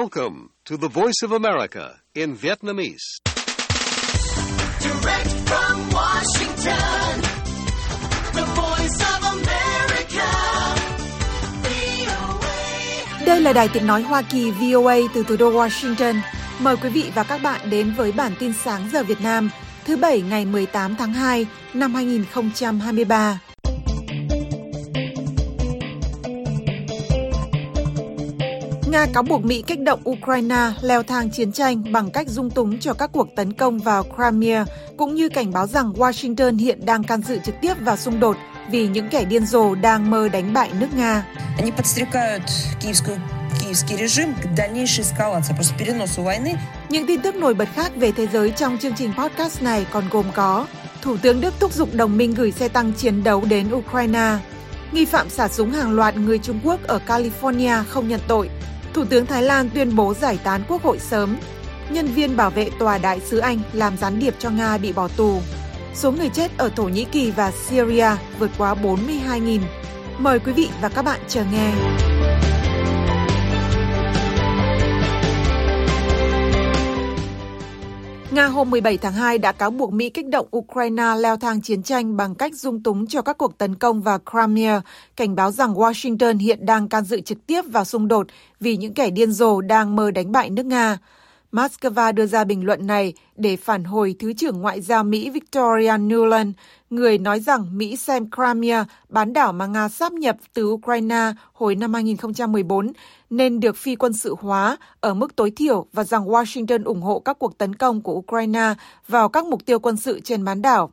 Welcome to the Voice of America in Vietnamese. Direct from Washington, the voice of America, VOA. Đây là đài tiếng nói Hoa Kỳ VOA từ thủ đô Washington. Mời quý vị và các bạn đến với bản tin sáng giờ Việt Nam thứ Bảy ngày 18 tháng 2 năm 2023. Nga cáo buộc Mỹ kích động Ukraine leo thang chiến tranh bằng cách dung túng cho các cuộc tấn công vào Crimea, cũng như cảnh báo rằng Washington hiện đang can dự trực tiếp vào xung đột vì những kẻ điên rồ đang mơ đánh bại nước Nga. Những tin tức nổi bật khác về thế giới trong chương trình podcast này còn gồm có Thủ tướng Đức thúc giục đồng minh gửi xe tăng chiến đấu đến Ukraine, nghi phạm xả súng hàng loạt người Trung Quốc ở California không nhận tội – Thủ tướng Thái Lan tuyên bố giải tán quốc hội sớm. Nhân viên bảo vệ tòa đại sứ Anh làm gián điệp cho Nga bị bỏ tù. Số người chết ở Thổ Nhĩ Kỳ và Syria vượt quá 42.000. Mời quý vị và các bạn chờ nghe. Nga hôm 17 tháng 2 đã cáo buộc Mỹ kích động Ukraine leo thang chiến tranh bằng cách dung túng cho các cuộc tấn công vào Crimea, cảnh báo rằng Washington hiện đang can dự trực tiếp vào xung đột vì những kẻ điên rồ đang mơ đánh bại nước Nga. Moscow đưa ra bình luận này để phản hồi Thứ trưởng Ngoại giao Mỹ Victoria Nuland, người nói rằng Mỹ xem Crimea, bán đảo mà Nga sáp nhập từ Ukraine hồi năm 2014, nên được phi quân sự hóa ở mức tối thiểu và rằng Washington ủng hộ các cuộc tấn công của Ukraine vào các mục tiêu quân sự trên bán đảo.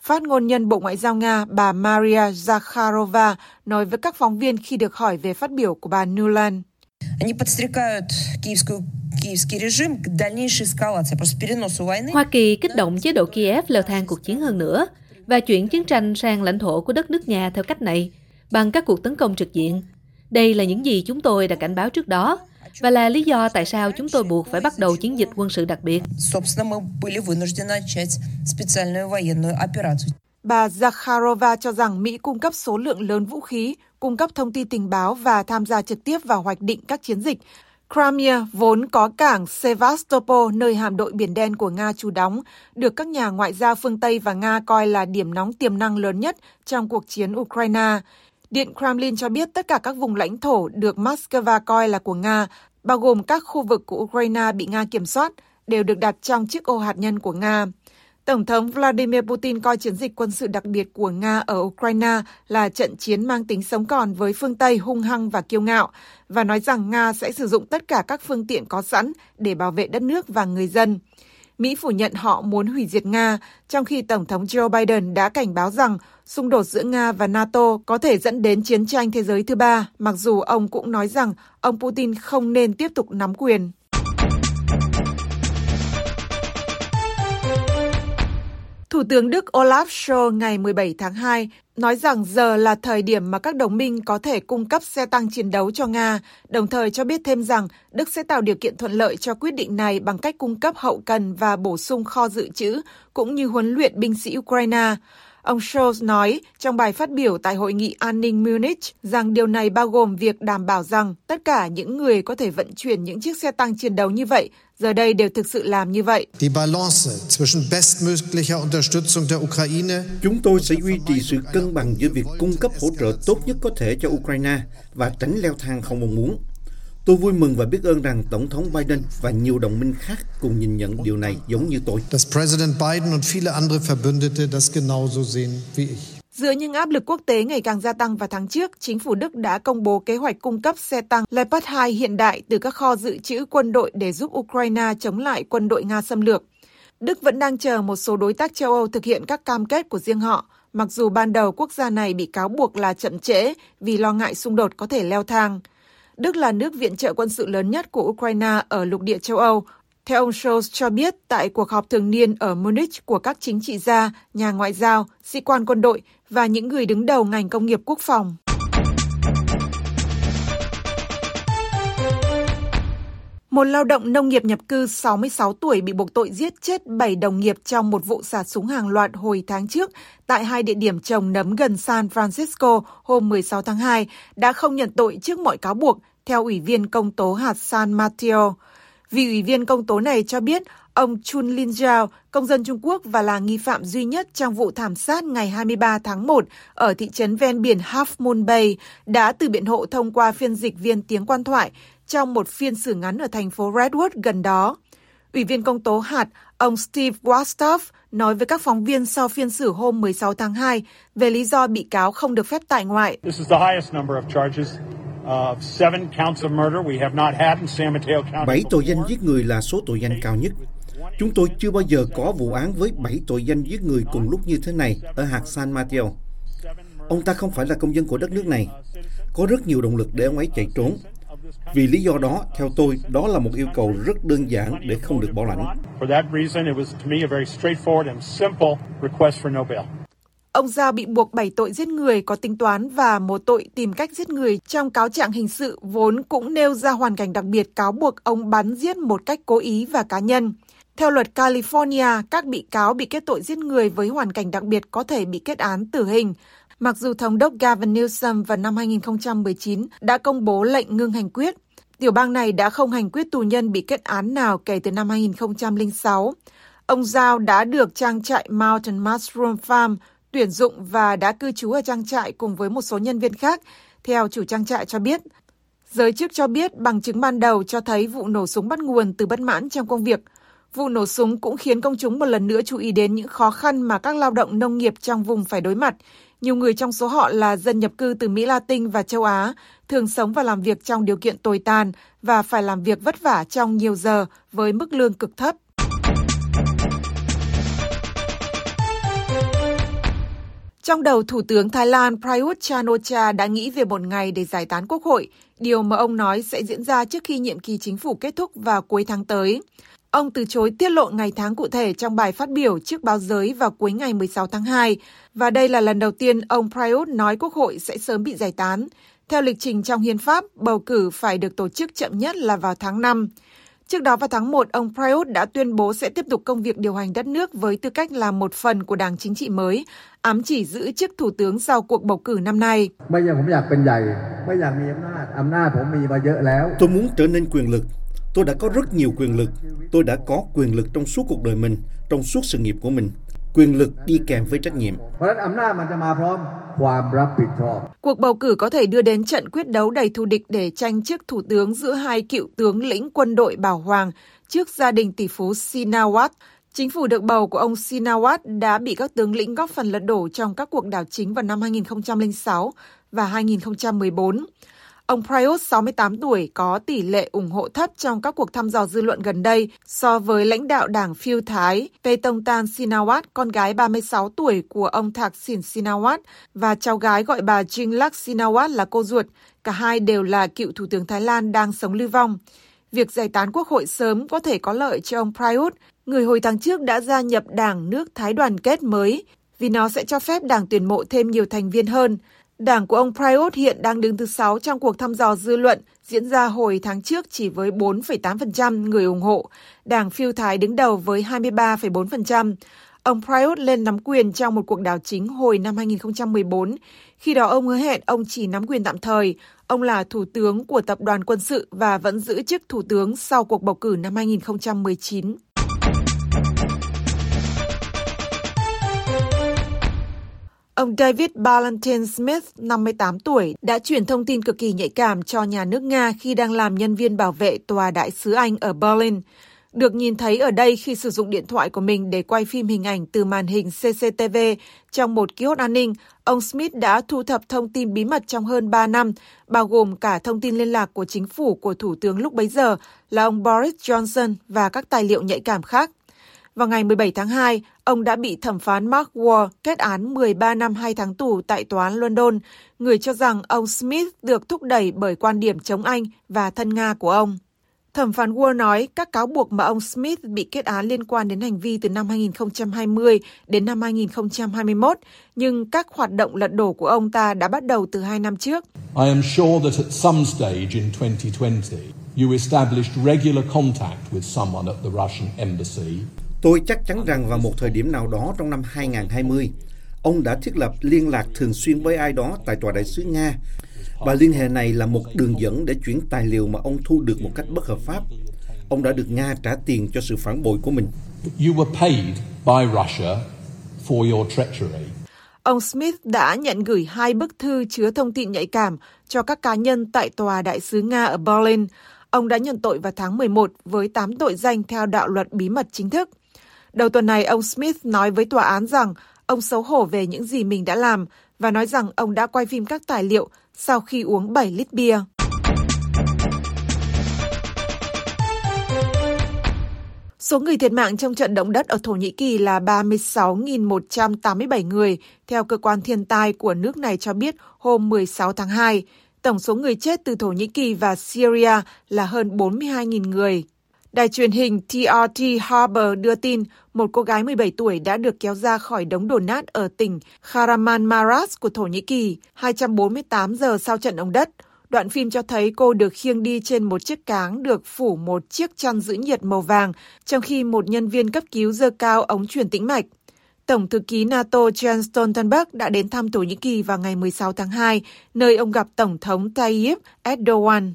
Phát ngôn nhân Bộ Ngoại giao Nga bà Maria Zakharova nói với các phóng viên khi được hỏi về phát biểu của bà Nuland. Hoa Kỳ kích động chế độ Kiev leo thang cuộc chiến hơn nữa và chuyển chiến tranh sang lãnh thổ của đất nước nhà theo cách này bằng các cuộc tấn công trực diện. Đây là những gì chúng tôi đã cảnh báo trước đó và là lý do tại sao chúng tôi buộc phải bắt đầu chiến dịch quân sự đặc biệt. Bà Zakharova cho rằng Mỹ cung cấp số lượng lớn vũ khí, cung cấp thông tin tình báo và tham gia trực tiếp vào hoạch định các chiến dịch Crimea vốn có cảng Sevastopol, nơi hạm đội Biển Đen của Nga trú đóng, được các nhà ngoại giao phương Tây và Nga coi là điểm nóng tiềm năng lớn nhất trong cuộc chiến Ukraine. Điện Kremlin cho biết tất cả các vùng lãnh thổ được Moscow coi là của Nga, bao gồm các khu vực của Ukraine bị Nga kiểm soát, đều được đặt trong chiếc ô hạt nhân của Nga. Tổng thống Vladimir Putin coi chiến dịch quân sự đặc biệt của Nga ở Ukraine là trận chiến mang tính sống còn với phương Tây hung hăng và kiêu ngạo và nói rằng Nga sẽ sử dụng tất cả các phương tiện có sẵn để bảo vệ đất nước và người dân. Mỹ phủ nhận họ muốn hủy diệt Nga, trong khi Tổng thống Joe Biden đã cảnh báo rằng xung đột giữa Nga và NATO có thể dẫn đến chiến tranh thế giới thứ ba, mặc dù ông cũng nói rằng ông Putin không nên tiếp tục nắm quyền. Thủ tướng Đức Olaf Scholz ngày 17 tháng 2 nói rằng giờ là thời điểm mà các đồng minh có thể cung cấp xe tăng chiến đấu cho Nga, đồng thời cho biết thêm rằng Đức sẽ tạo điều kiện thuận lợi cho quyết định này bằng cách cung cấp hậu cần và bổ sung kho dự trữ, cũng như huấn luyện binh sĩ Ukraine. Ông Scholz nói trong bài phát biểu tại Hội nghị An ninh Munich rằng điều này bao gồm việc đảm bảo rằng tất cả những người có thể vận chuyển những chiếc xe tăng chiến đấu như vậy giờ đây đều thực sự làm như vậy. Die Balance zwischen bestmöglicher Unterstützung der Ukraine Chúng tôi sẽ duy trì sự cân bằng giữa việc cung cấp hỗ trợ tốt nhất có thể cho Ukraine và tránh leo thang không mong muốn. Tôi vui mừng và biết ơn rằng Tổng thống Biden và nhiều đồng minh khác cùng nhìn nhận điều này giống như tôi. dass Präsident Biden und viele andere Verbündete das genauso sehen wie ich. Giữa những áp lực quốc tế ngày càng gia tăng vào tháng trước, chính phủ Đức đã công bố kế hoạch cung cấp xe tăng Leopard 2 hiện đại từ các kho dự trữ quân đội để giúp Ukraine chống lại quân đội Nga xâm lược. Đức vẫn đang chờ một số đối tác châu Âu thực hiện các cam kết của riêng họ, mặc dù ban đầu quốc gia này bị cáo buộc là chậm trễ vì lo ngại xung đột có thể leo thang. Đức là nước viện trợ quân sự lớn nhất của Ukraine ở lục địa châu Âu. Theo ông Scholz cho biết tại cuộc họp thường niên ở Munich của các chính trị gia, nhà ngoại giao, sĩ quan quân đội và những người đứng đầu ngành công nghiệp quốc phòng. Một lao động nông nghiệp nhập cư 66 tuổi bị buộc tội giết chết 7 đồng nghiệp trong một vụ xả súng hàng loạt hồi tháng trước tại hai địa điểm trồng nấm gần San Francisco hôm 16 tháng 2 đã không nhận tội trước mọi cáo buộc, theo Ủy viên công tố hạt San Mateo. Vì Ủy viên công tố này cho biết ông Chun Lin Zhao, công dân Trung Quốc và là nghi phạm duy nhất trong vụ thảm sát ngày 23 tháng 1 ở thị trấn ven biển Half Moon Bay, đã từ biện hộ thông qua phiên dịch viên tiếng quan thoại trong một phiên xử ngắn ở thành phố Redwood gần đó. Ủy viên công tố hạt, ông Steve Wastoff nói với các phóng viên sau phiên xử hôm 16 tháng 2 về lý do bị cáo không được phép tại ngoại. This is the highest number of charges. Seven counts of murder we have not had in San Mateo County. Bảy tội danh giết người là số tội danh cao nhất. Chúng tôi chưa bao giờ có vụ án với bảy tội danh giết người cùng lúc như thế này ở hạt San Mateo. Ông ta không phải là công dân của đất nước này. Có rất nhiều động lực để ông ấy chạy trốn. Vì lý do đó, theo tôi, đó là một yêu cầu rất đơn giản để không được bảo lãnh. For that reason, it was to me a very straightforward and simple request for no bail. Ông Giao bị buộc 7 tội giết người có tính toán và một tội tìm cách giết người trong cáo trạng hình sự vốn cũng nêu ra hoàn cảnh đặc biệt cáo buộc ông bắn giết một cách cố ý và cá nhân. Theo luật California, các bị cáo bị kết tội giết người với hoàn cảnh đặc biệt có thể bị kết án tử hình. Mặc dù Thống đốc Gavin Newsom vào năm 2019 đã công bố lệnh ngưng hành quyết, tiểu bang này đã không hành quyết tù nhân bị kết án nào kể từ năm 2006. Ông Giao đã được trang trại Mountain Mushroom Farm tuyển dụng và đã cư trú ở trang trại cùng với một số nhân viên khác, theo chủ trang trại cho biết. Giới chức cho biết bằng chứng ban đầu cho thấy vụ nổ súng bắt nguồn từ bất mãn trong công việc. Vụ nổ súng cũng khiến công chúng một lần nữa chú ý đến những khó khăn mà các lao động nông nghiệp trong vùng phải đối mặt. Nhiều người trong số họ là dân nhập cư từ Mỹ Latin và châu Á, thường sống và làm việc trong điều kiện tồi tàn và phải làm việc vất vả trong nhiều giờ với mức lương cực thấp. Trong đầu, Thủ tướng Thái Lan Prayut chan-o-cha đã nghĩ về một ngày để giải tán quốc hội, điều mà ông nói sẽ diễn ra trước khi nhiệm kỳ chính phủ kết thúc vào cuối tháng tới. Ông từ chối tiết lộ ngày tháng cụ thể trong bài phát biểu trước báo giới vào cuối ngày 16 tháng 2, và đây là lần đầu tiên ông Prayut nói quốc hội sẽ sớm bị giải tán. Theo lịch trình trong hiến pháp, bầu cử phải được tổ chức chậm nhất là vào tháng 5. Trước đó vào tháng 1, ông Prayut đã tuyên bố sẽ tiếp tục công việc điều hành đất nước với tư cách là một phần của đảng chính trị mới, ám chỉ giữ chức thủ tướng sau cuộc bầu cử năm nay. ไม่ใช่ผมอยากเป็นใหญ่ ไม่อยากมีอำนาจอำนาจผมมีมาเยอะแล้ว Tôi muốn trở nên quyền lực. Tôi đã có rất nhiều quyền lực. Tôi đã có quyền lực trong suốt cuộc đời mình, trong suốt sự nghiệp của mình. Quyền lực đi kèm với trách nhiệm. Cuộc bầu cử có thể đưa đến trận quyết đấu đầy thù địch để tranh chức thủ tướng giữa hai cựu tướng lĩnh quân đội Bảo Hoàng trước gia đình tỷ phú Sinawat. Chính phủ được bầu của ông Sinawat đã bị các tướng lĩnh góp phần lật đổ trong các cuộc đảo chính vào năm 2006 và 2014. Ông Prayut, 68 tuổi, có tỷ lệ ủng hộ thấp trong các cuộc thăm dò dư luận gần đây so với lãnh đạo đảng phiêu Thái Petongtan Sinawat, con gái 36 tuổi của ông Thaksin Sinawat và cháu gái gọi bà Jinglak Sinawat là cô ruột. Cả hai đều là cựu thủ tướng Thái Lan đang sống lưu vong. Việc giải tán quốc hội sớm có thể có lợi cho ông Prayut, người hồi tháng trước đã gia nhập đảng nước Thái đoàn kết mới, vì nó sẽ cho phép đảng tuyển mộ thêm nhiều thành viên hơn. Đảng của ông Prayut hiện đang đứng thứ 6 trong cuộc thăm dò dư luận diễn ra hồi tháng trước chỉ với 4,8% người ủng hộ. Đảng phiêu Thái đứng đầu với 23,4%. Ông Prayut lên nắm quyền trong một cuộc đảo chính hồi năm 2014. Khi đó ông hứa hẹn ông chỉ nắm quyền tạm thời. Ông là thủ tướng của tập đoàn quân sự và vẫn giữ chức thủ tướng sau cuộc bầu cử năm 2019. Ông David Ballantyne Smith, 58 tuổi, đã chuyển thông tin cực kỳ nhạy cảm cho nhà nước Nga khi đang làm nhân viên bảo vệ tòa đại sứ Anh ở Berlin. Được nhìn thấy ở đây khi sử dụng điện thoại của mình để quay phim hình ảnh từ màn hình CCTV trong một kiosk an ninh, ông Smith đã thu thập thông tin bí mật trong hơn 3 năm, bao gồm cả thông tin liên lạc của chính phủ của Thủ tướng lúc bấy giờ là ông Boris Johnson và các tài liệu nhạy cảm khác. Vào ngày 17 tháng 2, ông đã bị thẩm phán Mark Wall kết án 13 năm 2 tháng tù tại tòa án London, người cho rằng ông Smith được thúc đẩy bởi quan điểm chống Anh và thân Nga của ông. Thẩm phán Wall nói các cáo buộc mà ông Smith bị kết án liên quan đến hành vi từ năm 2020 đến năm 2021, nhưng các hoạt động lật đổ của ông ta đã bắt đầu từ hai năm trước. I am sure that at some stage in 2020, You established regular contact with someone at the Russian embassy. Tôi chắc chắn rằng vào một thời điểm nào đó trong năm 2020, ông đã thiết lập liên lạc thường xuyên với ai đó tại tòa đại sứ Nga. Và liên hệ này là một đường dẫn để chuyển tài liệu mà ông thu được một cách bất hợp pháp. Ông đã được Nga trả tiền cho sự phản bội của mình. You were paid by Russia for your treachery. Ông Smith đã nhận gửi hai bức thư chứa thông tin nhạy cảm cho các cá nhân tại tòa đại sứ Nga ở Berlin. Ông đã nhận tội vào tháng 11 với 8 tội danh theo đạo luật bí mật chính thức. Đầu tuần này, ông Smith nói với tòa án rằng ông xấu hổ về những gì mình đã làm và nói rằng ông đã quay phim các tài liệu sau khi uống 7 lít bia. Số người thiệt mạng trong trận động đất ở Thổ Nhĩ Kỳ là 36.187 người, theo cơ quan thiên tai của nước này cho biết hôm 16 tháng 2. Tổng số người chết từ Thổ Nhĩ Kỳ và Syria là hơn 42.000 người. Đài truyền hình TRT Harbor đưa tin một cô gái 17 tuổi đã được kéo ra khỏi đống đổ nát ở tỉnh Kahramanmaras của Thổ Nhĩ Kỳ 248 giờ sau trận động đất. Đoạn phim cho thấy cô được khiêng đi trên một chiếc cáng được phủ một chiếc chăn giữ nhiệt màu vàng, trong khi một nhân viên cấp cứu giơ cao ống truyền tĩnh mạch. Tổng thư ký NATO Jens Stoltenberg đã đến thăm Thổ Nhĩ Kỳ vào ngày 16 tháng 2, nơi ông gặp Tổng thống Tayyip Erdogan.